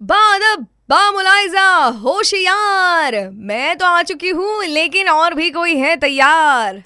बादब बामुलाइजा होशियार। मैं तो आ चुकी हूँ लेकिन और भी कोई है तैयार।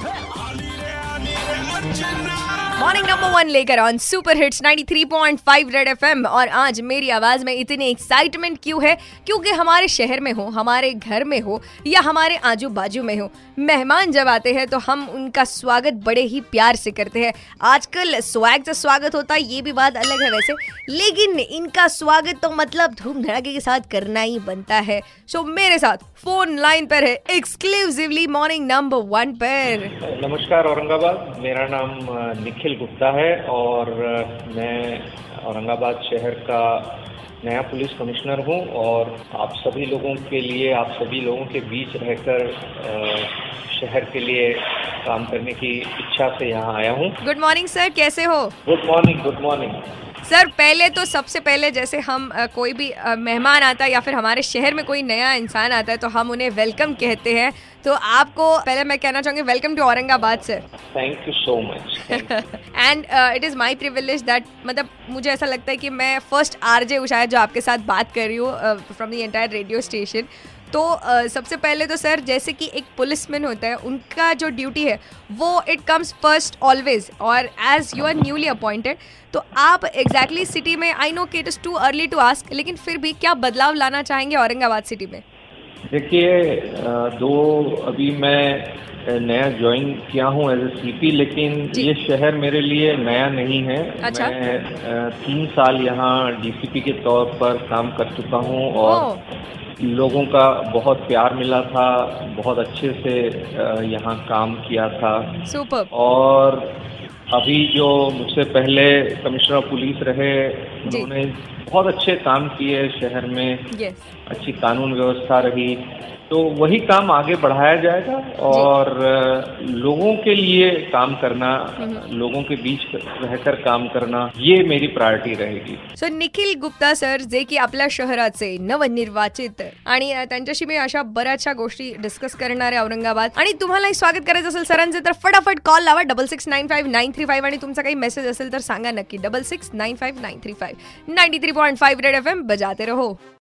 मॉर्निंग नंबर वन लेकर on super hits 93.5 red FM और आज मेरी आवाज़ में इतनी एक्साइटमेंट क्यों है? क्योंकि हमारे शहर में हो, हमारे घर में हो, या हमारे आजू बाजू में हो, मेहमान जब आते हैं तो हम उनका स्वागत बड़े ही प्यार से करते हैं। आजकल स्वैग से स्वागत होता है ये भी बात अलग है वैसे। लेकिन इनका स्वागत तो मतलब धूम धड़ाके के साथ करना ही बनता है। सो मेरे साथ फ़ोन लाइन पर है एक्सक्लूसिवली मॉर्निंग नंबर वन पर। नमस्कार औरंगाबाद, मेरा नाम निखिल गुप्ता है और मैं औरंगाबाद शहर का नया पुलिस कमिश्नर हूँ और आप सभी लोगों के लिए आप सभी लोगों के बीच रहकर शहर के लिए काम करने की इच्छा से यहाँ आया हूँ। गुड मॉर्निंग सर कैसे हो? Good morning good morning sir पहले तो सबसे पहले जैसे हम कोई भी मेहमान आता है या फिर हमारे शहर में कोई नया इंसान आता है तो हम उन्हें वेलकम कहते हैं। तो आपको पहले मैं कहना चाहूँगी welcome to Aurangabad sir thank you so much and it is my privilege that मतलब मुझे ऐसा लगता है कि मैं फ़र्स्ट आर जे उषा जो आपके साथ बात कर रही हूँ from the entire radio station तो सबसे पहले तो सर, जैसे कि एक पुलिसमैन होता है, उनका जो ड्यूटी है, वो इट कम्स फ़र्स्ट ऑलवेज और as you are newly appointed तो आप एग्जैक्टली exactly सिटी में आई नो कि it is too early to ask लेकिन फिर भी क्या बदलाव लाना चाहेंगे औरंगाबाद सिटी में? देखिए दो, अभी मैं नया ज्वाइन किया हूँ एज ए सीपी लेकिन ये शहर मेरे लिए नया नहीं है। अच्छा। मैं तीन साल यहाँ डीसीपी के तौर पर काम कर चुका हूँ और लोगों का बहुत प्यार मिला था बहुत अच्छे से यहाँ काम किया था। सुपर और अभी जो मुझसे पहले कमिश्नर ऑफ़ पुलिस रहे उन्होंने बहुत अच्छे काम किए शहर में। अच्छी कानून व्यवस्था रही। तो वही काम आगे बढ़ाया जाएगा और लोगों के लिए काम करना लोगों के बीच रहकर काम करना ये मेरी प्रायोरिटी रहेगी। सो निखिल गुप्ता सर जे की आपल्या शहराचे नवनिर्वाचित आणि त्यांच्याशी मी अशा बऱ्याचशा गोष्टी डिस्कस करणार आहे औरंगाबाद. आणि तुम्हालाही स्वागत करायचं असेल सरांचे तर फटाफट कॉल लावा double six nine five nine three five आणि तुमचा काही मेसेज असेल तर सांगा नक्की double six nine five nine three five ninety three point five red F M बजाते रहो.